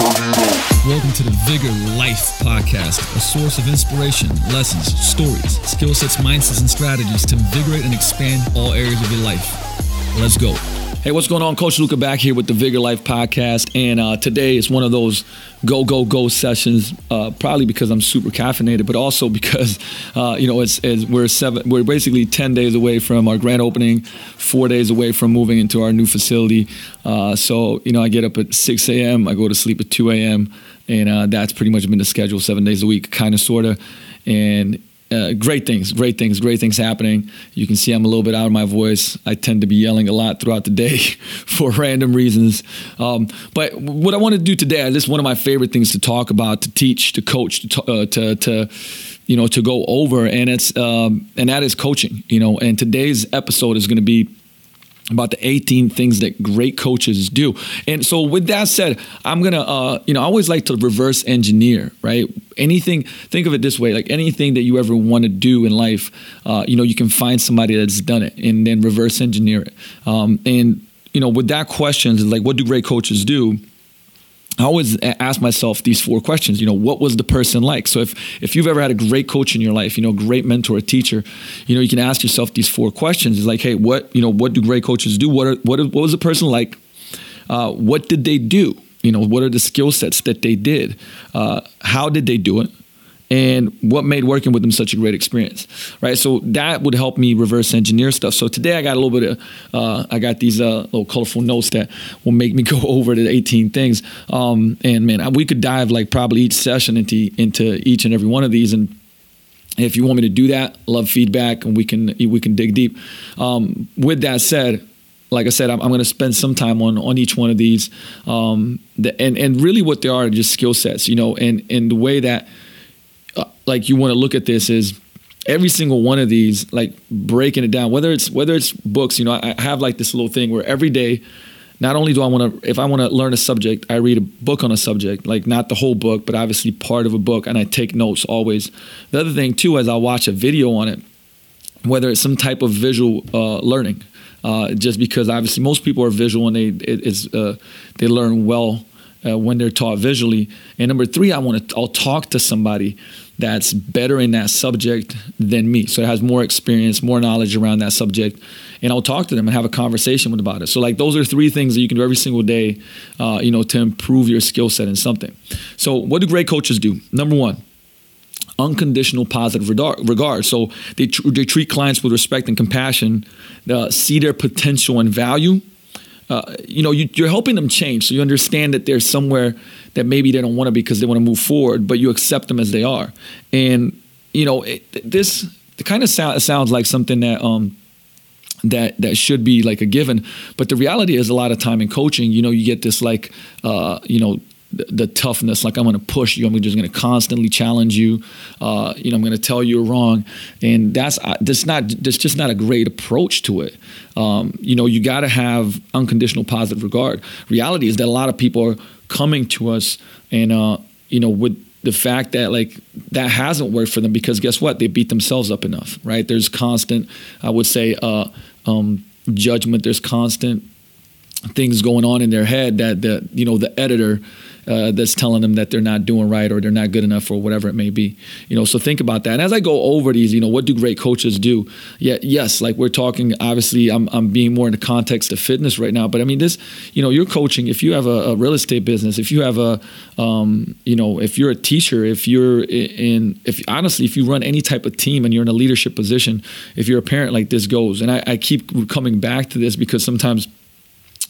Welcome to the Vigor Life Podcast, a source of inspiration, lessons, stories, skill sets, mindsets, and strategies to invigorate and expand all areas of your life. Let's go. Hey, what's going on? Coach Luka back here with the Vigor Life podcast. And uh, today is one of those go, go, go sessions, uh, probably because I'm super caffeinated, but also because, uh, you know, it's, it's, we're, seven, we're basically 10 days away from our grand opening, four days away from moving into our new facility. Uh, so, you know, I get up at 6 a.m., I go to sleep at 2 a.m., and uh, that's pretty much been the schedule seven days a week, kind of, sort of. And uh, great things, great things, great things happening. You can see I'm a little bit out of my voice. I tend to be yelling a lot throughout the day for random reasons. Um, but what I want to do today, this is one of my favorite things to talk about, to teach, to coach, to, uh, to, to you know, to go over, and it's um, and that is coaching. You know, and today's episode is going to be about the 18 things that great coaches do. And so with that said, I'm going to uh, you know, I always like to reverse engineer, right? Anything think of it this way, like anything that you ever want to do in life, uh, you know, you can find somebody that's done it and then reverse engineer it. Um, and you know, with that question, like what do great coaches do? I always ask myself these four questions. You know, what was the person like? So if if you've ever had a great coach in your life, you know, great mentor, a teacher, you know, you can ask yourself these four questions. It's like, hey, what you know, what do great coaches do? What are, what what was the person like? Uh, what did they do? You know, what are the skill sets that they did? Uh, how did they do it? And what made working with them such a great experience, right? So that would help me reverse engineer stuff. So today I got a little bit of, uh, I got these uh, little colorful notes that will make me go over the 18 things. Um, and man, we could dive like probably each session into into each and every one of these and. If you want me to do that, love feedback, and we can we can dig deep. Um, with that said, like I said, I'm, I'm going to spend some time on on each one of these, um, the, and and really what they are, are just skill sets, you know, and and the way that like you want to look at this is every single one of these like breaking it down whether it's whether it's books you know I, I have like this little thing where every day not only do I want to, if I want to learn a subject, I read a book on a subject, like not the whole book, but obviously part of a book, and I take notes always. The other thing too is I watch a video on it, whether it's some type of visual uh, learning, uh, just because obviously most people are visual and they it, it's uh, they learn well uh, when they're taught visually. And number three, I want to I'll talk to somebody that's better in that subject than me, so it has more experience, more knowledge around that subject, and I'll talk to them and have a conversation with about it. So like those are three things that you can do every single day, uh, you know, to improve your skill set in something. So what do great coaches do? Number one unconditional positive regard. So they, tr- they treat clients with respect and compassion, uh, see their potential and value, uh, you know, you, are helping them change. So you understand that they're somewhere that maybe they don't want to be because they want to move forward, but you accept them as they are. And you know, it, this kind of sound, sounds like something that um, that that should be like a given, but the reality is a lot of time in coaching, you know, you get this like uh, you know the, toughness. Like I'm going to push you. I'm just going to constantly challenge you. Uh, you know, I'm going to tell you you're wrong, and that's uh, that's not that's just not a great approach to it. Um, you know, you got to have unconditional positive regard. Reality is that a lot of people are coming to us, and uh, you know, with the fact that like that hasn't worked for them because guess what? They beat themselves up enough, right? There's constant, I would say, uh, um, judgment. There's constant things going on in their head that the you know the editor uh, that's telling them that they're not doing right or they're not good enough or whatever it may be. You know, so think about that. And as I go over these, you know, what do great coaches do? Yeah, yes, like we're talking. Obviously, I'm I'm being more in the context of fitness right now, but I mean this. You know, you're coaching. If you have a, a real estate business, if you have a, um, you know, if you're a teacher, if you're in, if honestly, if you run any type of team and you're in a leadership position, if you're a parent, like this goes. And I, I keep coming back to this because sometimes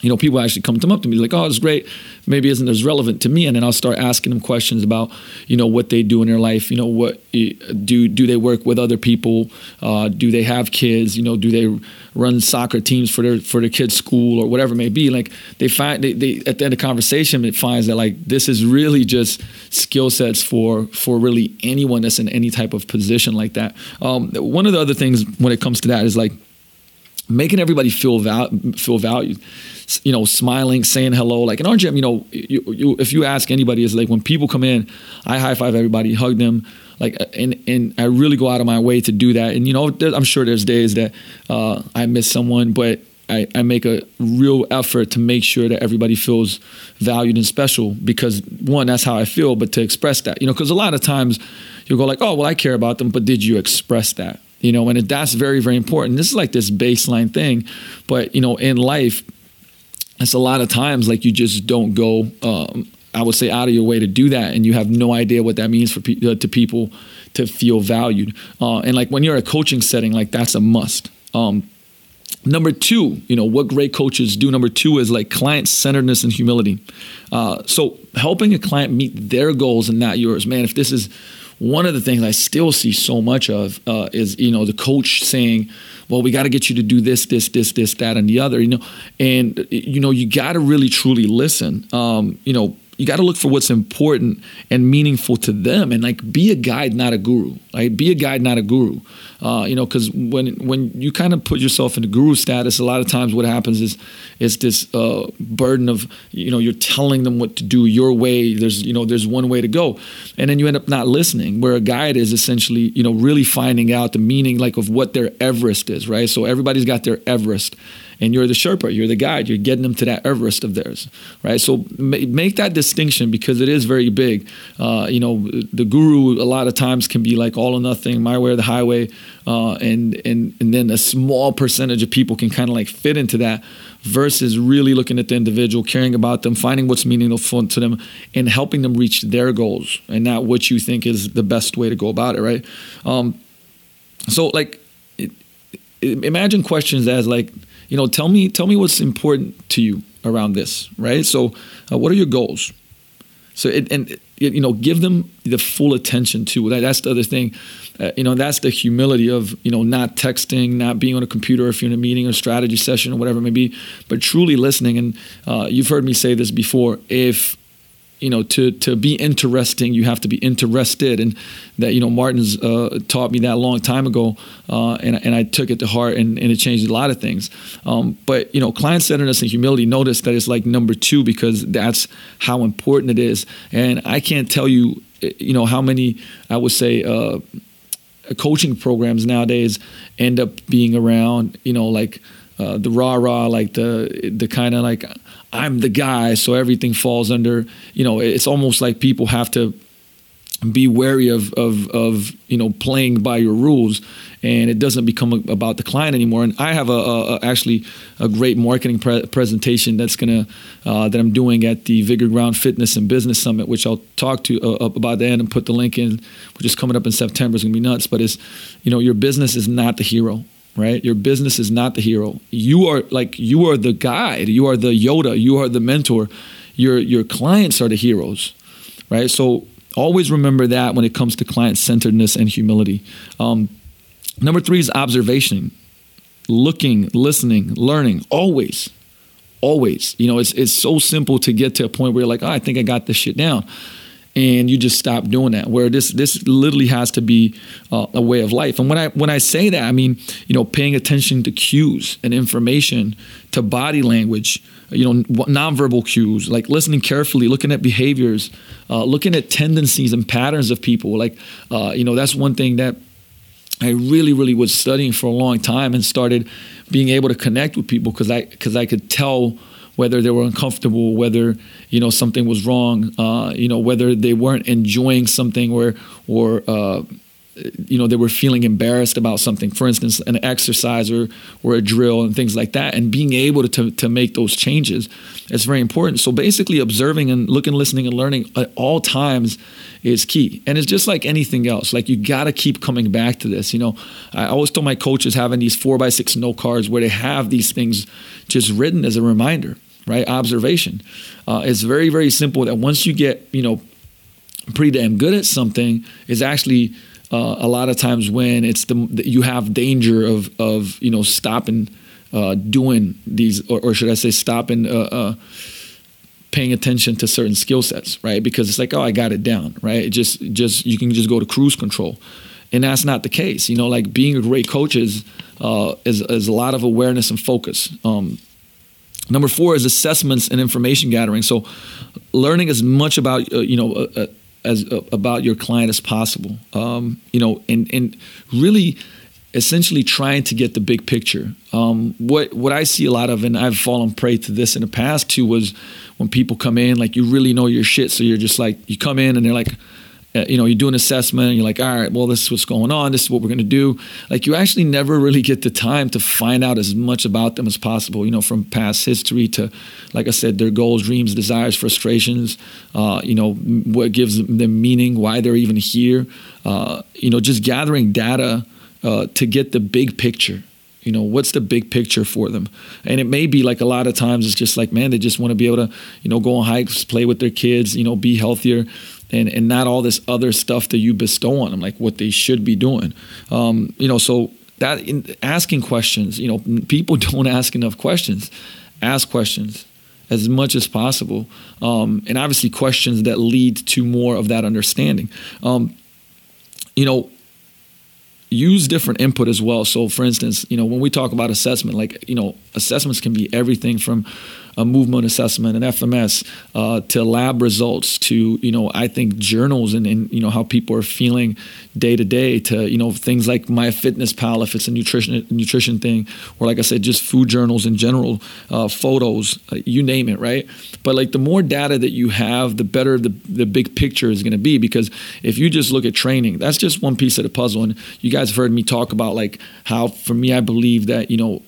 you know, people actually come up to me like, "Oh, it's great. Maybe isn't as relevant to me." And then I'll start asking them questions about, you know, what they do in their life. You know, what do do they work with other people? Uh, do they have kids? You know, do they run soccer teams for their for their kids' school or whatever it may be? Like they find they, they at the end of the conversation, it finds that like this is really just skill sets for for really anyone that's in any type of position like that. Um, one of the other things when it comes to that is like making everybody feel val- feel valued you know, smiling, saying hello. Like in our gym, you know, you, you, if you ask anybody, it's like when people come in, I high five everybody, hug them. Like, and, and I really go out of my way to do that. And, you know, I'm sure there's days that uh, I miss someone, but I, I make a real effort to make sure that everybody feels valued and special because one, that's how I feel, but to express that, you know, because a lot of times you'll go like, oh, well, I care about them, but did you express that? You know, and that's very, very important. This is like this baseline thing, but you know, in life, it's a lot of times like you just don't go. Um, I would say out of your way to do that, and you have no idea what that means for pe- uh, to people to feel valued. Uh, and like when you're in a coaching setting, like that's a must. Um, number two, you know what great coaches do. Number two is like client centeredness and humility. Uh, so helping a client meet their goals and not yours, man. If this is one of the things I still see so much of uh, is you know the coach saying, "Well, we got to get you to do this, this, this, this, that, and the other," you know, and you know you got to really truly listen. Um, you know, you got to look for what's important and meaningful to them. And like be a guide not a guru like be a guide not a guru. Uh, you know because when when you kind of put yourself in the guru status a lot of times what happens is is this uh, burden of you know you're telling them what to do your way. There's you know there's one way to go. And then you end up not listening where a guide is essentially you know really finding out the meaning like of what their everest is right? So everybody's got their everest and you're the Sherpa, you're the guide, you're getting them to that Everest of theirs, right? So make that distinction because it is very big. Uh, you know, the guru a lot of times can be like all or nothing, my way or the highway, uh, and and and then a small percentage of people can kind of like fit into that versus really looking at the individual, caring about them, finding what's meaningful to them, and helping them reach their goals, and not what you think is the best way to go about it, right? Um, so, like, imagine questions as like, you know, tell me tell me what's important to you around this, right? So, uh, what are your goals? So, it, and it, you know, give them the full attention to that. That's the other thing. Uh, you know, that's the humility of you know not texting, not being on a computer if you're in a meeting or strategy session or whatever it may be, but truly listening. And uh, you've heard me say this before. If you know to to be interesting you have to be interested. And that you know martin's uh, taught me that a long time ago uh, and, and i took it to heart and, and it changed a lot of things. Um, but you know client-centeredness and humility notice that it's like number two because that's how important it is. And i can't tell you you know how many i would say uh, coaching programs nowadays end up being around you know like uh, the rah rah, like the the kind of like I'm the guy, so everything falls under. You know, it's almost like people have to be wary of of of you know playing by your rules, and it doesn't become a, about the client anymore. And I have a, a, a actually a great marketing pre- presentation that's gonna uh, that I'm doing at the Vigor Ground Fitness and Business Summit, which I'll talk to uh, about the end and put the link in, which is coming up in September. It's gonna be nuts, but it's you know your business is not the hero right? Your business is not the hero. You are like you are the guide. You are the Yoda. You are the mentor. Your your clients are the heroes, right? So always remember that when it comes to client centeredness and humility. Um, number three is observation, looking, listening, learning. Always, always. You know, it's it's so simple to get to a point where you're like, oh, I think I got this shit down and you just stop doing that. Where this this literally has to be uh, a way of life. And when I when I say that, I mean you know paying attention to cues and information, to body language, you know nonverbal cues, like listening carefully, looking at behaviors, uh, looking at tendencies and patterns of people. Like uh, you know that's one thing that I really really was studying for a long time and started being able to connect with people because I because I could tell whether they were uncomfortable, whether you know something was wrong, uh, you know whether they weren't enjoying something or or uh, you know they were feeling embarrassed about something for instance an exercise or, or a drill and things like that and being able to, to, to make those changes is very important so basically observing and looking listening and learning at all times is key and it's just like anything else like you got to keep coming back to this you know i always tell my coaches having these four by six note cards where they have these things just written as a reminder right? Observation. Uh, it's very, very simple that once you get, you know, pretty damn good at something, is actually uh, a lot of times when it's the you have danger of of you know stopping uh, doing these, or, or, should I say, stopping. Uh, uh, paying attention to certain skill sets right because it's like oh i got it down right it just just you can just go to cruise control and that's not the case you know like being a great coach is uh, is, is a lot of awareness and focus um, Number four is assessments and information gathering. So, learning as much about uh, you know uh, uh as uh, about your client as possible. Um, you know, and and really essentially trying to get the big picture. Um, what what I see a lot of, and I've fallen prey to this in the past too, was when people come in, like you really know your shit, so you're just like you come in and they're like, you know, you do an assessment and you're like, all right, well, this is what's going on. This is what we're going to do. Like, you actually never really get the time to find out as much about them as possible, you know, from past history to, like I said, their goals, dreams, desires, frustrations, uh, you know, what gives them meaning, why they're even here, uh, you know, just gathering data uh, to get the big picture. You know, what's the big picture for them? And it may be like a lot of times it's just like, man, they just want to be able to, you know, go on hikes, play with their kids, you know, be healthier and and not all this other stuff that you bestow on them, like what they should be doing. Um, you know, so that in, asking questions, you know, people don't ask enough questions. Ask questions as much as possible, um, and obviously questions that lead to more of that understanding. Um, you know, use different input as well. So, for instance, you know, when we talk about assessment, like you know, assessments can be everything from a movement assessment, an FMS, uh, to lab results, to you know, I think journals and, and you know how people are feeling day to day, to you know things like MyFitnessPal if it's a nutrition nutrition thing, or like I said, just food journals in general, uh, photos, uh, you name it, right? But like the more data that you have, the better the the big picture is going to be. Because if you just look at training, that's just one piece of the puzzle. And you guys have heard me talk about like how, for me, I believe that you know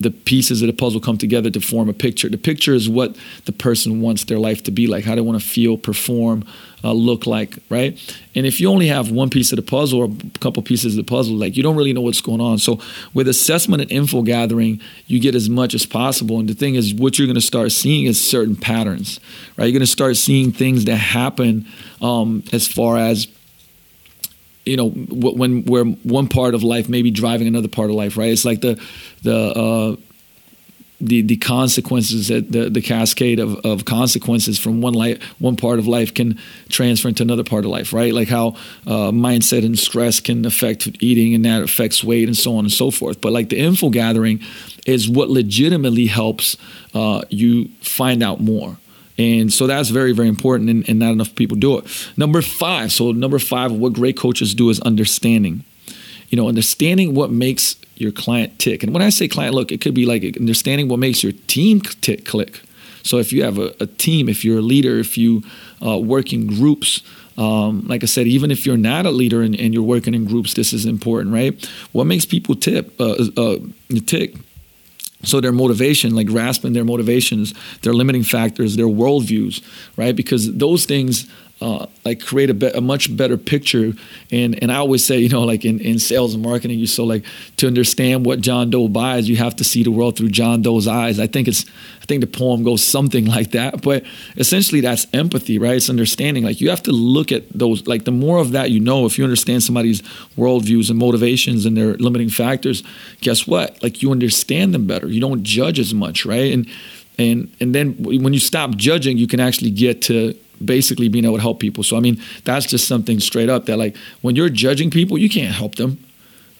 the pieces of the puzzle come together to form a picture. The picture is what the person wants their life to be like, how they want to feel, perform, uh, look like, right? And if you only have one piece of the puzzle or a couple pieces of the puzzle, like you don't really know what's going on. So with assessment and info gathering, you get as much as possible. And the thing is, what you're going to start seeing is certain patterns, right? You're going to start seeing things that happen um, as far as you know when where one part of life may be driving another part of life right? It's like the the uh, the the consequences that the, the cascade of, of consequences from one life one part of life can transfer into another part of life right? Like how uh, mindset and stress can affect eating and that affects weight and so on and so forth. But like the info gathering is what legitimately helps uh, you find out more and so that's very, very important, and, and not enough people do it. Number five, so number five, what great coaches do is understanding. You know, understanding what makes your client tick. And when I say client, look, it could be like understanding what makes your team tick, click. So if you have a, a team, if you're a leader, if you uh, work in groups, um, like I said, even if you're not a leader and, and, you're working in groups, this is important, right? What makes people tip, uh, uh, tick? So their motivation, like grasping their motivations, their limiting factors, their worldviews, right? Because those things uh, like create a, be- a, much better picture. And and I always say, you know, like in, in sales and marketing, you so like to understand what John Doe buys, you have to see the world through John Doe's eyes. I think it's I think the poem goes something like that. But essentially that's empathy, right? It's understanding. Like you have to look at those, like the more of that you know, if you understand somebody's worldviews and motivations and their limiting factors, guess what? Like you understand them better. You don't judge as much, right? And and and then when you stop judging, you can actually get to basically being able to help people. So I mean, that's just something straight up that like when you're judging people, you can't help them.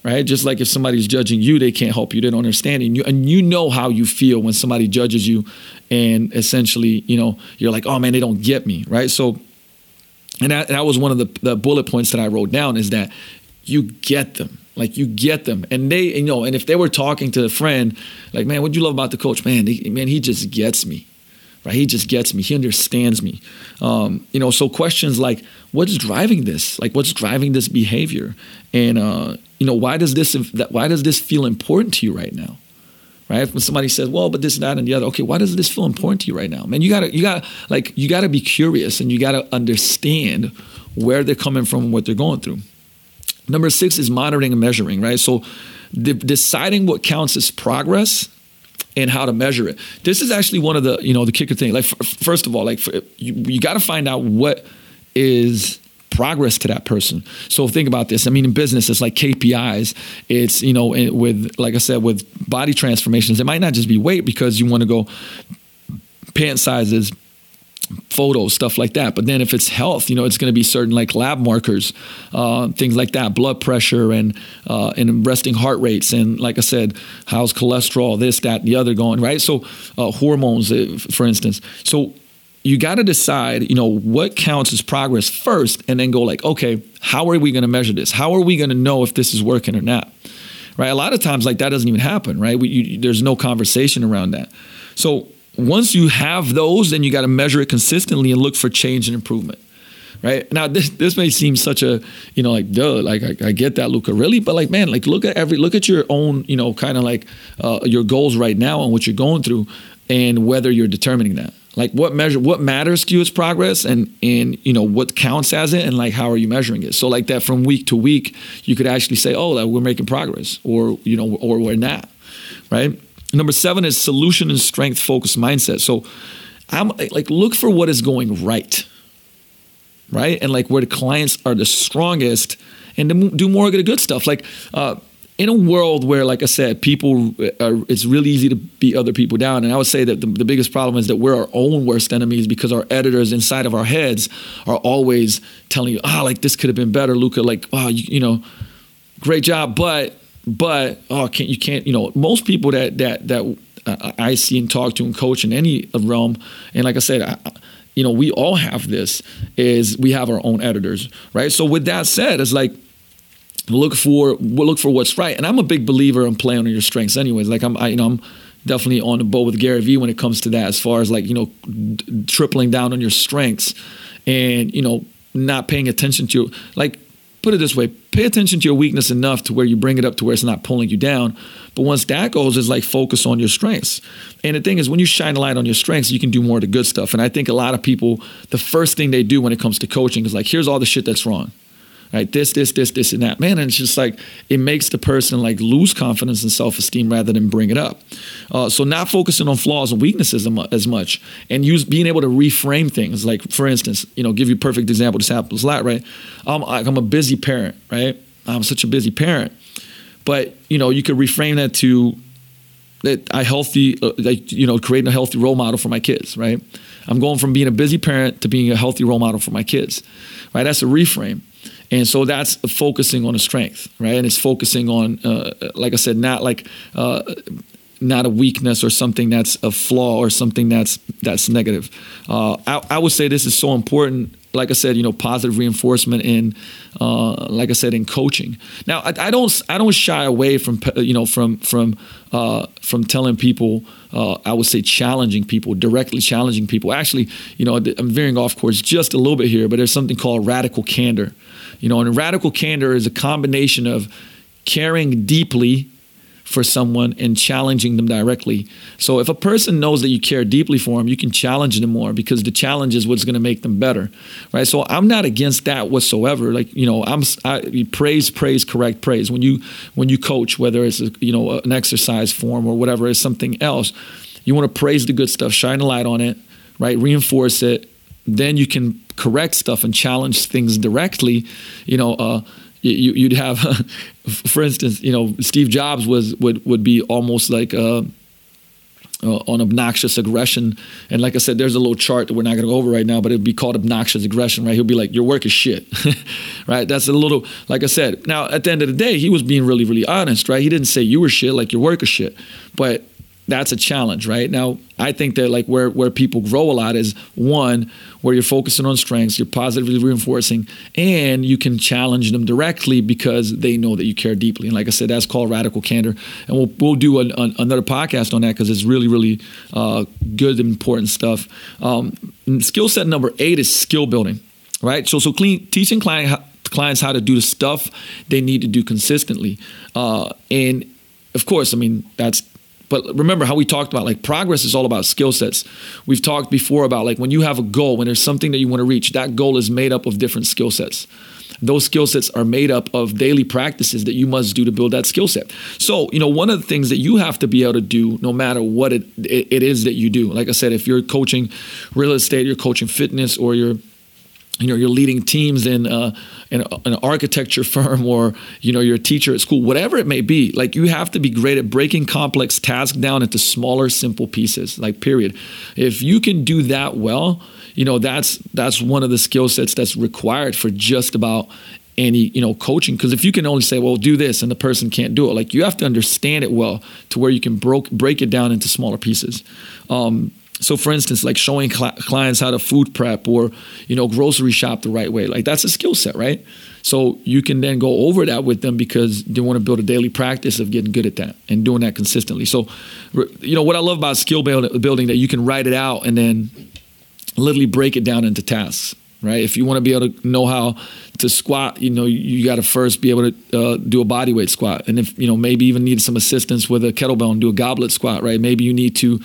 Right? Just like if somebody's judging you, they can't help you. They don't understand you. And you know how you feel when somebody judges you and essentially, you know, you're like, oh man, they don't get me. Right. So and that, that was one of the, the bullet points that I wrote down is that you get them. Like you get them, and they, you know, and if they were talking to a friend, like, man, what do you love about the coach? Man, he, man, he just gets me right? He just gets me. He understands me. Um, you know, so questions like, what's driving this? Like, what's driving this behavior? And uh, you know, why does this why does this feel important to you right now? Right? When somebody says, "Well, but this, that, and the other," okay, why does this feel important to you right now? Man, you gotta, you gotta, like, you gotta be curious and you gotta understand where they're coming from and what they're going through. Number six is monitoring and measuring. Right? So, de- deciding what counts as progress and how to measure it. This is actually one of the you know the kicker thing. Like f- first of all, like for, you you got to find out what is progress to that person. So think about this. I mean, in business, it's like KPIs. It's you know with like I said with body transformations, it might not just be weight because you want to go pant sizes photos, stuff like that. But then if it's health, you know, it's going to be certain like lab markers, uh, things like that, blood pressure and uh, and resting heart rates, and like I said, how's cholesterol, this, that, the other going, right? So uh, hormones, uh, for instance. So you got to decide, you know, what counts as progress first, and then go like, okay, how are we going to measure this? How are we going to know if this is working or not? right? A lot of times, like that doesn't even happen, right? We, you, there's no conversation around that. So once you have those, then you got to measure it consistently and look for change and improvement. Right? Now, this this may seem such a you know like duh like I, I get that Luka really, but like man like look at every look at your own you know kind of like uh, your goals right now and what you're going through, and whether you're determining that. Like what measure what matters to you is progress and and you know what counts as it and like how are you measuring it? So like that from week to week you could actually say oh that we're making progress or you know or we're not right Number seven is solution and strength focused mindset. So I'm like, look for what is going right, right? And like where the clients are the strongest and do more of the good stuff. Like, uh, in a world where, like I said, people are, it's really easy to beat other people down. And I would say that the, the biggest problem is that we're our own worst enemies because our editors inside of our heads are always telling you, ah, oh, like this could have been better, Luka. Like, wow, you, you know, great job, but but oh, can't you can't you know most people that that that uh, I see and talk to and coach in any realm, and like I said, I, you know, we all have this. Is we have our own editors, right? So with that said, it's like look for look for what's right, and I'm a big believer in playing on your strengths. Anyways, like I'm, I, you know, I'm definitely on the boat with Gary Vee when it comes to that, as far as like you know, d- tripling down on your strengths, and you know, not paying attention to like put it this way pay attention to your weakness enough to where you bring it up to where it's not pulling you down. But once that goes it's like focus on your strengths. And the thing is when you shine a light on your strengths you can do more of the good stuff. And i think a lot of people the first thing they do when it comes to coaching is like here's all the shit that's wrong right? This, this, this, this, and that. Man, and it's just like it makes the person like lose confidence and self esteem rather than bring it up. Uh, so not focusing on flaws and weaknesses as much, and use being able to reframe things. Like for instance, you know, give you a perfect example. This happens a lot, right? I'm, I'm a busy parent, right? I'm such a busy parent, but you know, you could reframe that to that I healthy, uh, like you know, creating a healthy role model for my kids, right? I'm going from being a busy parent to being a healthy role model for my kids, right? That's a reframe. And so that's focusing on a strength, right? And it's focusing on, uh, like I said, not like uh, not a weakness or something that's a flaw or something that's that's negative. Uh, I, I, would say this is so important. Like I said, you know, positive reinforcement in, uh, like I said, in coaching. Now, I, I, don't I don't shy away from you know from from uh, from telling people. Uh, I would say challenging people, directly challenging people. Actually, you know, I'm veering off course just a little bit here, but there's something called radical candor. You know, and radical candor is a combination of caring deeply for someone and challenging them directly. So if a person knows that you care deeply for them, you can challenge them more because the challenge is what's going to make them better, right? So I'm not against that whatsoever. Like you know, I'm I, praise, praise, correct, praise. When you when you coach, whether it's a, you know an exercise form or whatever, it's something else. You want to praise the good stuff, shine a light on it, right? Reinforce it. Then you can correct stuff and challenge things directly. You know. Uh, you, would have, for instance, you know, Steve Jobs was would would be almost like uh, on obnoxious aggression. And like I said, there's a little chart that we're not going to go over right now, but it'd be called obnoxious aggression, right? He'll be like, "Your work is shit," right? That's a little, like I said. Now, at the end of the day, he was being really, really honest, right? He didn't say you were shit, like your work is shit, but that's a challenge, right? Now, I think that like where where people grow a lot is one where you're focusing on strengths, you're positively reinforcing, and you can challenge them directly because they know that you care deeply. And like I said, that's called radical candor, and we'll we'll do an, an, another podcast on that because it's really really uh, good important stuff. Um, skill set number eight is skill building, right? So so clean, teaching client clients how to do the stuff they need to do consistently, uh, and of course, I mean that's but remember how we talked about like progress is all about skill sets. We've talked before about like when you have a goal, when there's something that you want to reach, that goal is made up of different skill sets. Those skill sets are made up of daily practices that you must do to build that skill set. So, you know, one of the things that you have to be able to do, no matter what it, it is that you do, like I said, if you're coaching real estate, you're coaching fitness, or you're you know you're leading teams in, uh, in an architecture firm or you know you're a teacher at school whatever it may be like you have to be great at breaking complex tasks down into smaller simple pieces like period. If you can do that well you know that's that's one of the skill sets that's required for just about any you know coaching. Because if you can only say well do this and the person can't do it like you have to understand it well to where you can broke break it down into smaller pieces. Um, so for instance like showing cl- clients how to food prep or you know grocery shop the right way like that's a skill set right? So you can then go over that with them because they want to build a daily practice of getting good at that and doing that consistently. So you know what i love about skill building that you can write it out and then literally break it down into tasks right if you want to be able to know how to squat you know you got to first be able to uh, do a body weight squat and if you know maybe even need some assistance with a kettlebell and do a goblet squat right maybe you need to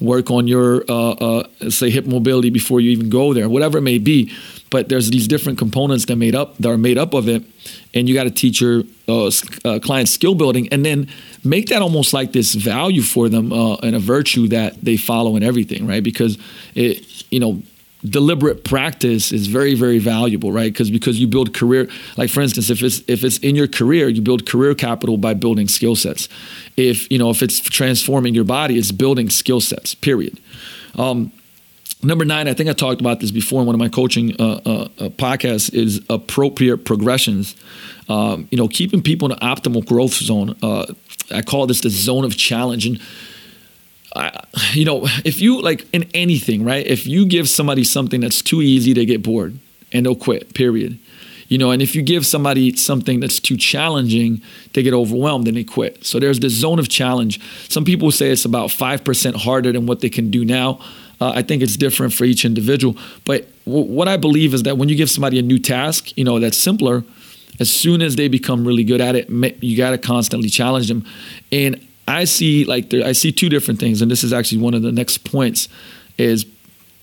work on your uh, uh, say hip mobility before you even go there, whatever it may be. But there's these different components that made up that are made up of it, and you got to teach your uh, uh, clients skill building, and then make that almost like this value for them uh, and a virtue that they follow in everything, right? Because it, you know, deliberate practice is very very valuable right? Because because you build career like for instance if it's if it's in your career you build career capital by building skill sets. If you know if it's transforming your body it's building skill sets period. Um, number nine i think i talked about this before in one of my coaching uh, uh, uh podcasts is appropriate progressions. Um, you know keeping people in an optimal growth zone uh, i call this the zone of challenge. And you know, if you like in anything, right? If you give somebody something that's too easy, they get bored and they'll quit, period. You know, and if you give somebody something that's too challenging, they get overwhelmed and they quit. So there's this zone of challenge. Some people say it's about 5% harder than what they can do now. Uh, I think it's different for each individual. But w- what I believe is that when you give somebody a new task, you know, that's simpler, as soon as they become really good at it, you got to constantly challenge them. And I see like there, I see two different things, and this is actually one of the next points is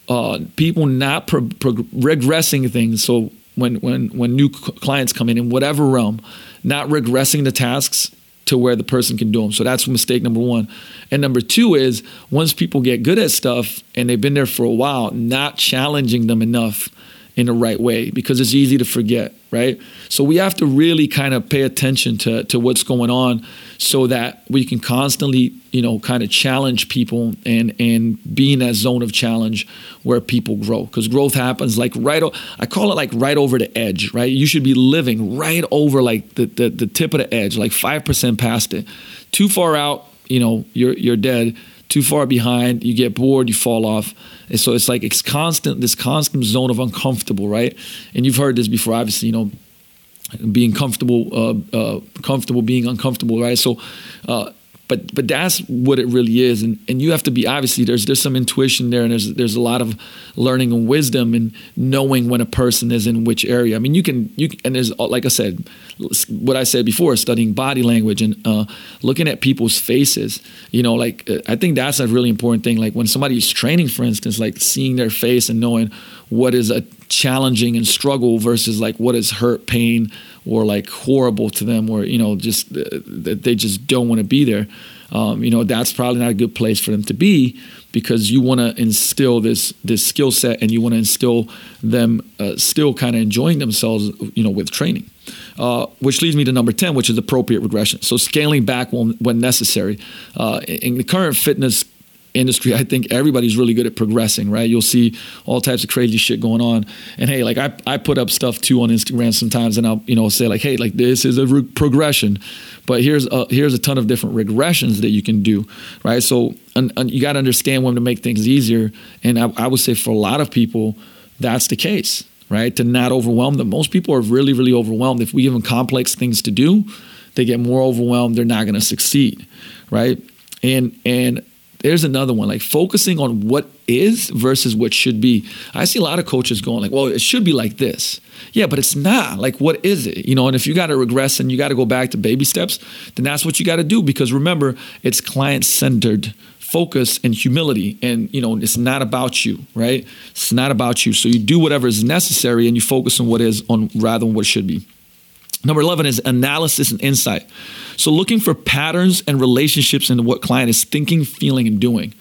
uh, people not pro- pro- regressing things. So when when when new clients come in in whatever realm, not regressing the tasks to where the person can do them. So that's mistake number one. And number two is once people get good at stuff and they've been there for a while, not challenging them enough in the right way because it's easy to forget, right? So we have to really kind of pay attention to, to what's going on so that we can constantly, you know, kind of challenge people and and be in that zone of challenge where people grow. Because growth happens like right I call it like right over the edge, right? You should be living right over like the the, the tip of the edge, like five percent past it. Too far out, you know, you're you're dead too far behind, you get bored, you fall off. And so it's like it's constant, this constant zone of uncomfortable, right? And you've heard this before, obviously, you know, being comfortable, uh, uh, comfortable being uncomfortable, right? So uh, but but that's what it really is and and you have to be obviously there's there's some intuition there and there's there's a lot of learning and wisdom and knowing when a person is in which area i mean you can you and there's like i said what i said before studying body language and uh, looking at people's faces you know like uh, i think that's a really important thing. Like when somebody is training for instance like seeing their face and knowing what is a challenging and struggle versus like what is hurt pain or like horrible to them or you know just uh, that they just don't want to be there um, you know that's probably not a good place for them to be because you want to instill this this skill set and you want to instill them uh, still kind of enjoying themselves you know with training uh, which leads me to number 10 which is appropriate regression so scaling back when, when necessary uh, in the current fitness industry, I think everybody's really good at progressing, right? You'll see all types of crazy shit going on. And hey, like I, I put up stuff too on Instagram sometimes and I'll, you know, say like, hey, like this is a re- progression, but here's a, here's a ton of different regressions that you can do, right? So and, and you got to understand when to make things easier. And I, I would say for a lot of people, that's the case, right? To not overwhelm them. Most people are really, really overwhelmed. If we give them complex things to do, they get more overwhelmed. They're not going to succeed, right? And and there's another one like focusing on what is versus what should be i see a lot of coaches going like well it should be like this yeah but it's not like what is it you know and if you got to regress and you got to go back to baby steps then that's what you got to do because remember it's client centered focus and humility and you know it's not about you right it's not about you so you do whatever is necessary and you focus on what is on rather than what should be Number 11 is analysis and insight. So, looking for patterns and relationships in what client is thinking, feeling, and doing.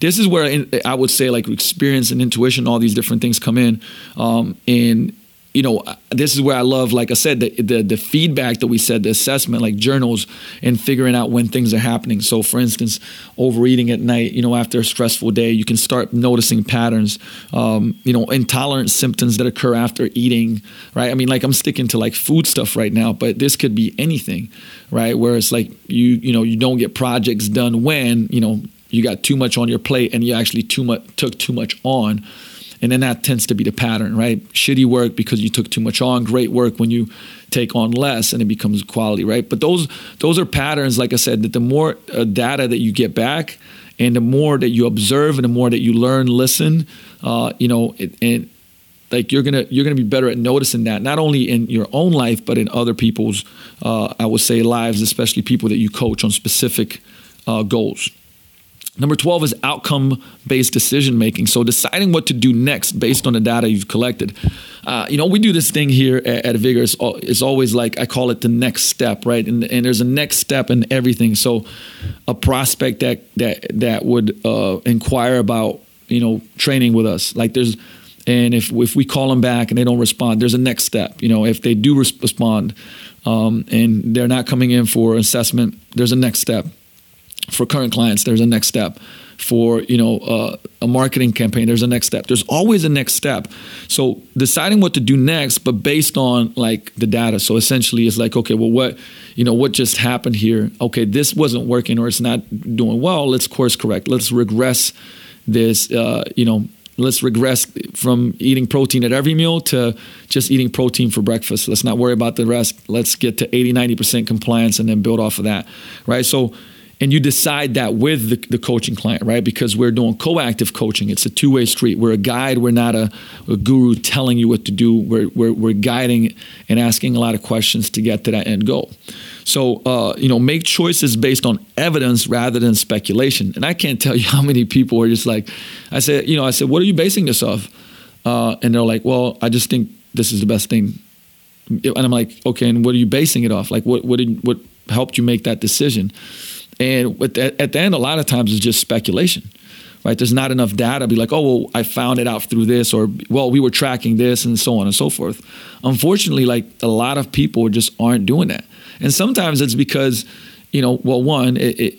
This is where I would say, like, experience and intuition, all these different things come in. Um, and you know, this is where I love, like I said, the, the, the feedback that we said, the assessment, like journals, and figuring out when things are happening. So, for instance, overeating at night, you know, after a stressful day, you can start noticing patterns. Um, you know, intolerant symptoms that occur after eating, right? I mean, like I'm sticking to like food stuff right now, but this could be anything, right? Where it's like you, you know, you don't get projects done when, you know, you got too much on your plate and you actually too much took too much on and then that tends to be the pattern right? Shitty work because you took too much on great work when you take on less and it becomes quality right? But those those are patterns like i said that the more uh, data that you get back and the more that you observe and the more that you learn listen uh, you know it, and like you're gonna you're gonna be better at noticing that not only in your own life but in other people's uh, i would say lives especially people that you coach on specific uh, goals Number 12 is outcome based decision making. So, deciding what to do next based on the data you've collected. Uh, you know, we do this thing here at, at Vigor. It's, it's, always like, I call it the next step, right? And, and, there's a next step in everything. So, a prospect that, that, that would uh, inquire about, you know, training with us, like there's, and if, if we call them back and they don't respond, there's a next step. You know, if they do respond um, and they're not coming in for assessment, there's a next step for current clients there's a next step. For you know uh, a marketing campaign there's a next step. There's always a next step. So deciding what to do next but based on like the data. So essentially it's like okay well what you know what just happened here? Okay this wasn't working or it's not doing well. Let's course correct. Let's regress this uh, you know let's regress from eating protein at every meal to just eating protein for breakfast. Let's not worry about the rest. Let's get to 80 90% compliance and then build off of that right? So and you decide that with the, the, coaching client, right? Because we're doing coactive coaching. It's a two way street. We're a guide. We're not a, a guru telling you what to do. We're, we're, we're, guiding and asking a lot of questions to get to that end goal. So, uh, you know, make choices based on evidence rather than speculation. And I can't tell you how many people are just like, I said, you know, I said, what are you basing this off? Uh, and they're like, well, I just think this is the best thing. And I'm like, okay, and what are you basing it off? Like, what, what, did, what helped you make that decision? And at the, at the end, a lot of times it's just speculation, right? There's not enough data. To be like, oh, well, I found it out through this, or well, we were tracking this, and so on and so forth. Unfortunately, like a lot of people just aren't doing that, and sometimes it's because, you know, well, one, it, it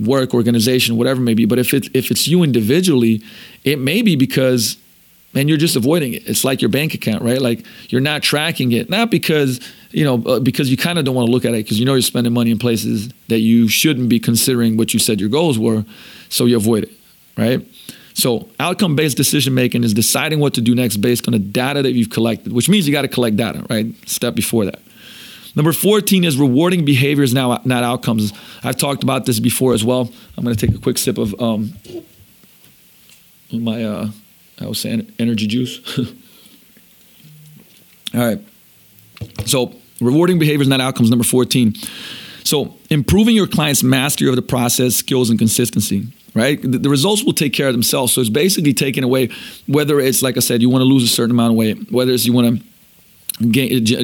work, organization, whatever it may be. But if it if it's you individually, it may be because and you're just avoiding it. It's like your bank account, right? Like you're not tracking it, not because you know uh, because you kind of don't want to look at it because you know you're spending money in places that you shouldn't be considering what you said your goals were, so you avoid it, right? So outcome based decision making is deciding what to do next based on the data that you've collected, which means you got to collect data, right? Step before that. Number 14 is rewarding behaviors, now not outcomes. I've talked about this before as well. I'm going to take a quick sip of um, my uh, I was saying energy juice. All right. So, rewarding behaviors, not outcomes, number 14. So, improving your client's mastery of the process, skills, and consistency, right? The, results will take care of themselves. So, it's basically taking away whether it's, like I said, you want to lose a certain amount of weight, whether it's you want to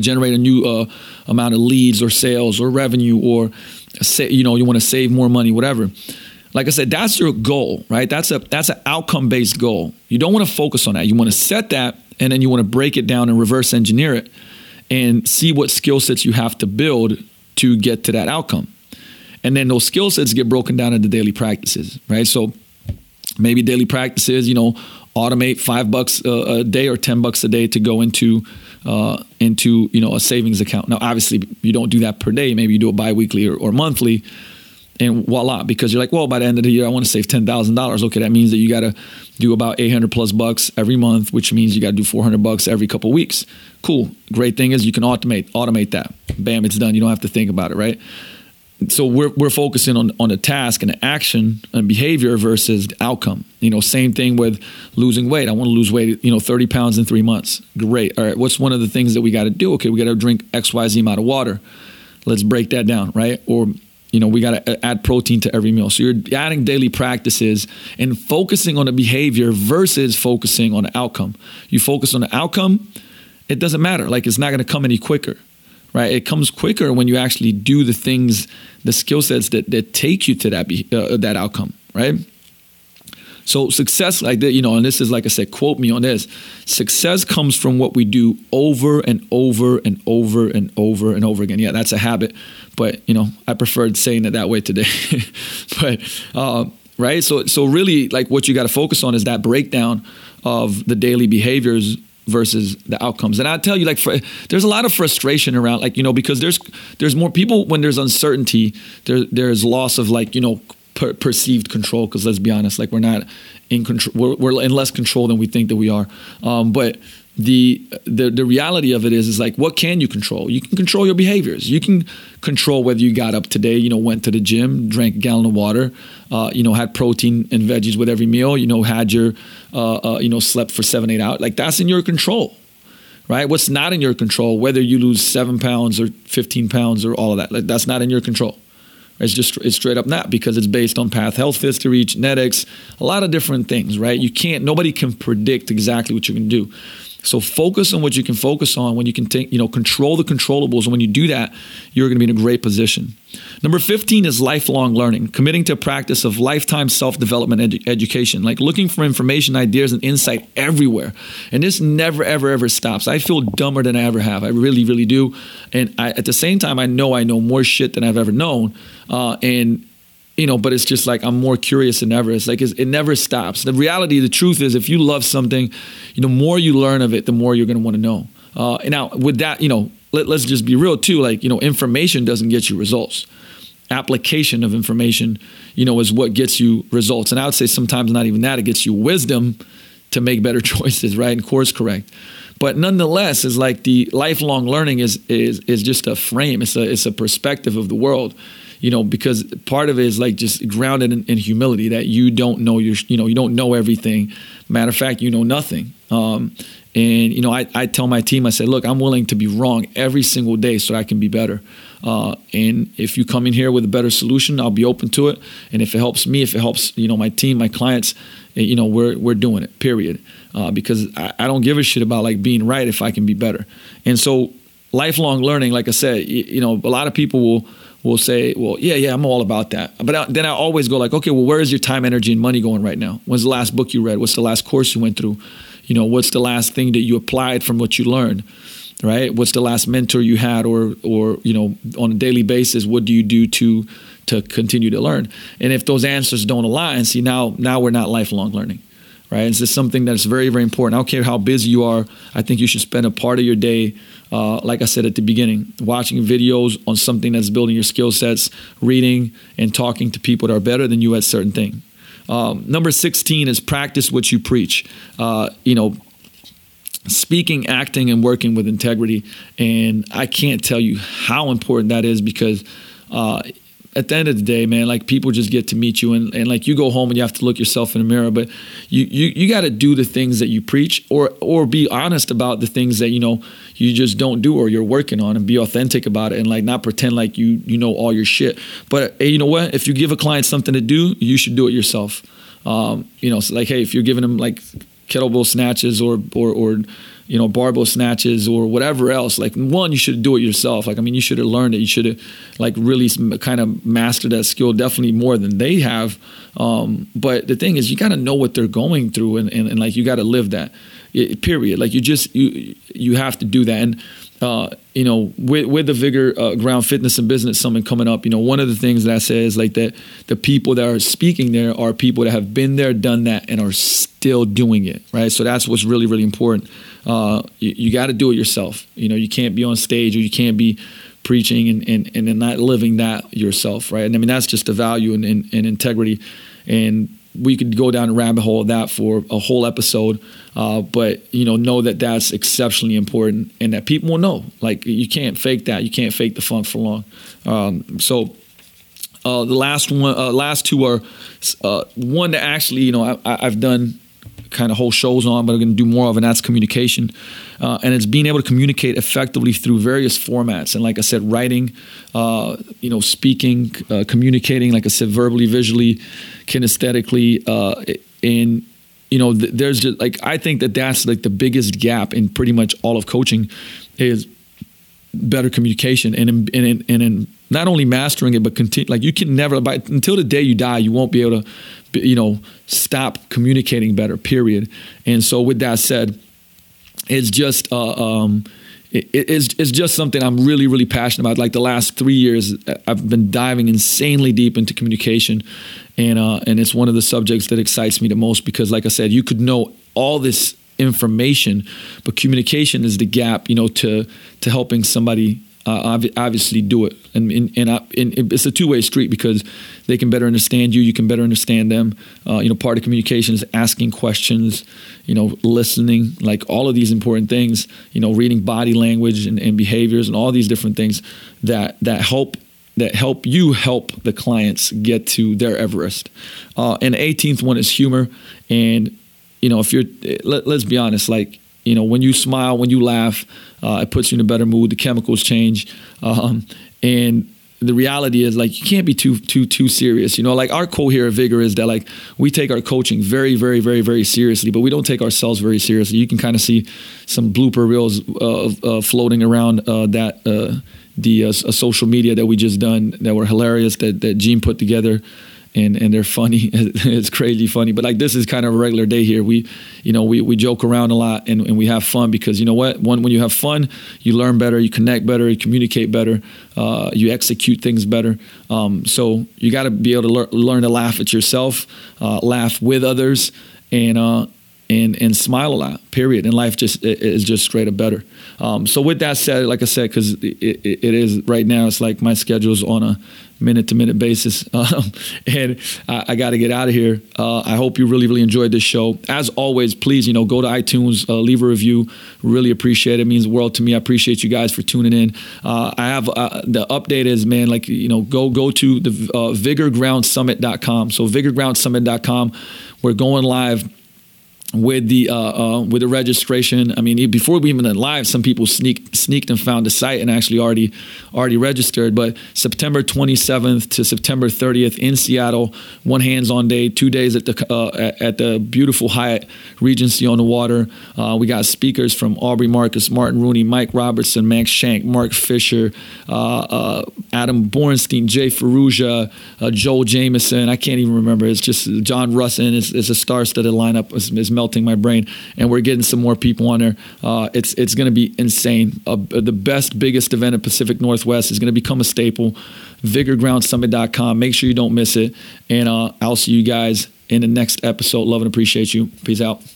generate a new uh, amount of leads or sales or revenue or, say, you know, you want to save more money, whatever like I said, that's your goal, right? That's a that's an outcome based goal. You don't want to focus on that. You want to set that, and then you want to break it down and reverse engineer it, and see what skill sets you have to build to get to that outcome. And then those skill sets get broken down into daily practices, right? So maybe daily practices, you know, automate five bucks a, a day or ten bucks a day to go into uh, into you know a savings account. Now, obviously, you don't do that per day. Maybe you do it biweekly or, or monthly and voila because you're like well by the end of the year i want to save $10000 okay that means that you got to do about 800 plus bucks every month which means you got to do 400 bucks every couple weeks. Cool. Great thing is you can automate automate that. Bam it's done. You don't have to think about it right? So we're, we're focusing on, on the task and the action and behavior versus the outcome. You know same thing with losing weight. I want to lose weight you know 30 pounds in three months. Great. All right what's one of the things that we got to do? Okay we got to drink xyz amount of water. Let's break that down right? Or you know, we got to add protein to every meal. So you're adding daily practices and focusing on the behavior versus focusing on the outcome. You focus on the outcome, it doesn't matter. Like it's not going to come any quicker, right? It comes quicker when you actually do the things, the skill sets that, that take you to that, uh, that outcome, right? So success like that, you know, and this is like I said, quote me on this. Success comes from what we do over and over and over and over and over again. Yeah, that's a habit, but you know, I preferred saying it that way today. but uh, right, so so really, like what you got to focus on is that breakdown of the daily behaviors versus the outcomes. And I tell you, like, there's a lot of frustration around, like, you know, because there's there's more people when there's uncertainty. There, there's loss of like, you know, per- perceived control because let's be honest like we're not in control we're, we're, in less control than we think that we are. Um, but the, the the reality of it is is like what can you control? You can control your behaviors. You can control whether you got up today you know went to the gym drank a gallon of water uh, you know had protein and veggies with every meal you know had your uh, uh, you know slept for seven eight hours. Like that's in your control right? What's not in your control whether you lose seven pounds or 15 pounds or all of that like that's not in your control it's just it's straight up not because it's based on path health history, genetics, a lot of different things, right? You can't nobody can predict exactly what you're gonna do. So focus on what you can focus on when you can take, you know, control the controllables. And when you do that, you're going to be in a great position. Number 15 is lifelong learning, committing to a practice of lifetime self-development edu- education, like looking for information, ideas, and insight everywhere. And this never, ever, ever stops. I feel dumber than I ever have. I really, really do. And I, at the same time, I know I know more shit than I've ever known. Uh, and you know, but it's just like I'm more curious than ever. It's like it's, it never stops. The reality, the truth is, if you love something, you know, more you learn of it, the more you're going to want to know. Uh, and now with that, you know, let, let's just be real too. Like you know, information doesn't get you results. Application of information, you know, is what gets you results. And I would say sometimes not even that. It gets you wisdom to make better choices, right, and course correct. But nonetheless, is like the lifelong learning is is is just a frame. It's a it's a perspective of the world you know, because part of it is like just grounded in, in, humility that you don't know your, you know, you don't know everything. Matter of fact, you know nothing. Um, and you know, I, I tell my team, I say, look, I'm willing to be wrong every single day so I can be better. Uh, and if you come in here with a better solution, I'll be open to it. And if it helps me, if it helps, you know, my team, my clients, eh, you know, we're we're doing it. Period. Uh, because I, I don't give a shit about like being right if I can be better. And so, lifelong learning, like I said, you, you know, a lot of people will will say, well, yeah, yeah, I'm all about that. But I, then I always go like, okay, well, where is your time, energy, and money going right now? When's the last book you read? What's the last course you went through? You know, what's the last thing that you applied from what you learned? Right? What's the last mentor you had, or or you know, on a daily basis, what do you do to to continue to learn? And if those answers don't align, see now now we're not lifelong learning right? It's just something that's very, very important. I don't care how busy you are. I think you should spend a part of your day, uh, like I said at the beginning, watching videos on something that's building your skill sets, reading and talking to people that are better than you at certain things. Um, number 16 is practice what you preach. Uh, you know, speaking, acting, and working with integrity. And I can't tell you how important that is because uh, at the end of the day, man, like people just get to meet you and, and like you go home and you have to look yourself in the mirror, but you you, you got to do the things that you preach or or be honest about the things that you know you just don't do or you're working on and be authentic about it and like not pretend like you you know all your shit. But hey, you know what? If you give a client something to do, you should do it yourself. Um, you know, so like hey, if you're giving them like kettlebell snatches or or or you know, barbell snatches or whatever else. Like one, you should do it yourself. Like I mean, you should have learned it. You should have like really kind of mastered that skill definitely more than they have. Um, but the thing is, you got to know what they're going through, and, and, and like you got to live that. It, period. Like you just you you have to do that. And uh, you know, with, with the Vigor uh, Ground Fitness and Business Summit coming up, you know, one of the things that I say is like that the people that are speaking there are people that have been there, done that, and are still doing it, right? So that's what's really, really important. Uh, you, you got to do it yourself. You know, you can't be on stage or you can't be preaching and, and, and not living that yourself, right? And I mean, that's just the value and, and, and integrity. And we could go down a rabbit hole of that for a whole episode. Uh, but you know, know that that's exceptionally important, and that people will know. Like you can't fake that. You can't fake the funk for long. Um, so. Uh, the last one, uh, last two are uh, one that actually, you know, I, have done kind of whole shows on, but I'm going to do more of, and that's communication. Uh, and it's being able to communicate effectively through various formats. And like I said, writing, uh, you know, speaking, uh, communicating, like I said, verbally, visually, kinesthetically, uh, and you know, th- there's just like I think that that's like the biggest gap in pretty much all of coaching is better communication and in, and in, and in not only mastering it but continue like you can never by until the day you die you won't be able to you know, stop communicating better, period. And so, with that said, it's just, uh, um, it, it's, it's just something I'm really, really passionate about. Like the last three years, I've been diving insanely deep into communication. And, uh, and it's one of the subjects that excites me the most because, like I said, you could know all this information, but communication is the gap, you know, to, to helping somebody uh, obviously do it. And, and, and, I, and, it's a two way street because they can better understand you, you can better understand them. Uh, you know, part of communication is asking questions, you know, listening, like all of these important things, you know, reading body language and, and behaviors and all these different things that, that help that help you help the clients get to their Everest. Uh, and the 18th one is humor. And, you know, if you're, let, us be honest, like, you know, when you smile, when you laugh, uh, it puts you in a better mood. The chemicals change. Um, and the reality is like you can't be too too too serious. You know, like our quote here at Vigor is that like we take our coaching very very very very seriously, but we don't take ourselves very seriously. You can kind of see some blooper reels uh, uh, floating around uh, that uh, the uh, social media that we just done that were hilarious that that Gene put together and and they're funny. it's crazy funny. But like this is kind of a regular day here. We, you know, we, we joke around a lot and, and we have fun because you know what? One when you have fun, you learn better, you connect better, you communicate better, uh, you execute things better. Um, so you got to be able to lear- learn to laugh at yourself, uh, laugh with others, and uh, and and smile a lot. Period. And life just is just straight up better. Um, so with that said, like I said, because it, it, it is right now, it's like my schedule's on a minute to minute basis. Um, and I, I got to get out of here. Uh, I hope you really, really enjoyed this show. As always, please, you know, go to iTunes, uh, leave a review. Really appreciate it. it. means the world to me. I appreciate you guys for tuning in. Uh, I have uh, the update is, man, like, you know, go go to the uh, vigorgroundsummit.com. So vigorgroundsummit.com. We're going live with the uh, uh, with the registration. I mean, before we even went live, some people sneaked sneaked and found the site and actually already already registered. But September 27th to September 30th in Seattle, one hands-on day, two days at the uh, at, the beautiful Hyatt Regency on the water. Uh, we got speakers from Aubrey Marcus, Martin Rooney, Mike Robertson, Max Shank, Mark Fisher, uh, uh, Adam Bornstein, Jay Ferruggia, Joel Jamieson. I can't even remember. It's just John Rusin. It's, it's a star-studded lineup. It's, it's melting my brain, and we're getting some more people on there. Uh, it's it's going to be insane. Uh, the best, biggest event in Pacific Northwest is going to become a staple. VigorGroundSummit.com. Make sure you don't miss it, and uh, I'll see you guys in the next episode. Love and appreciate you. Peace out.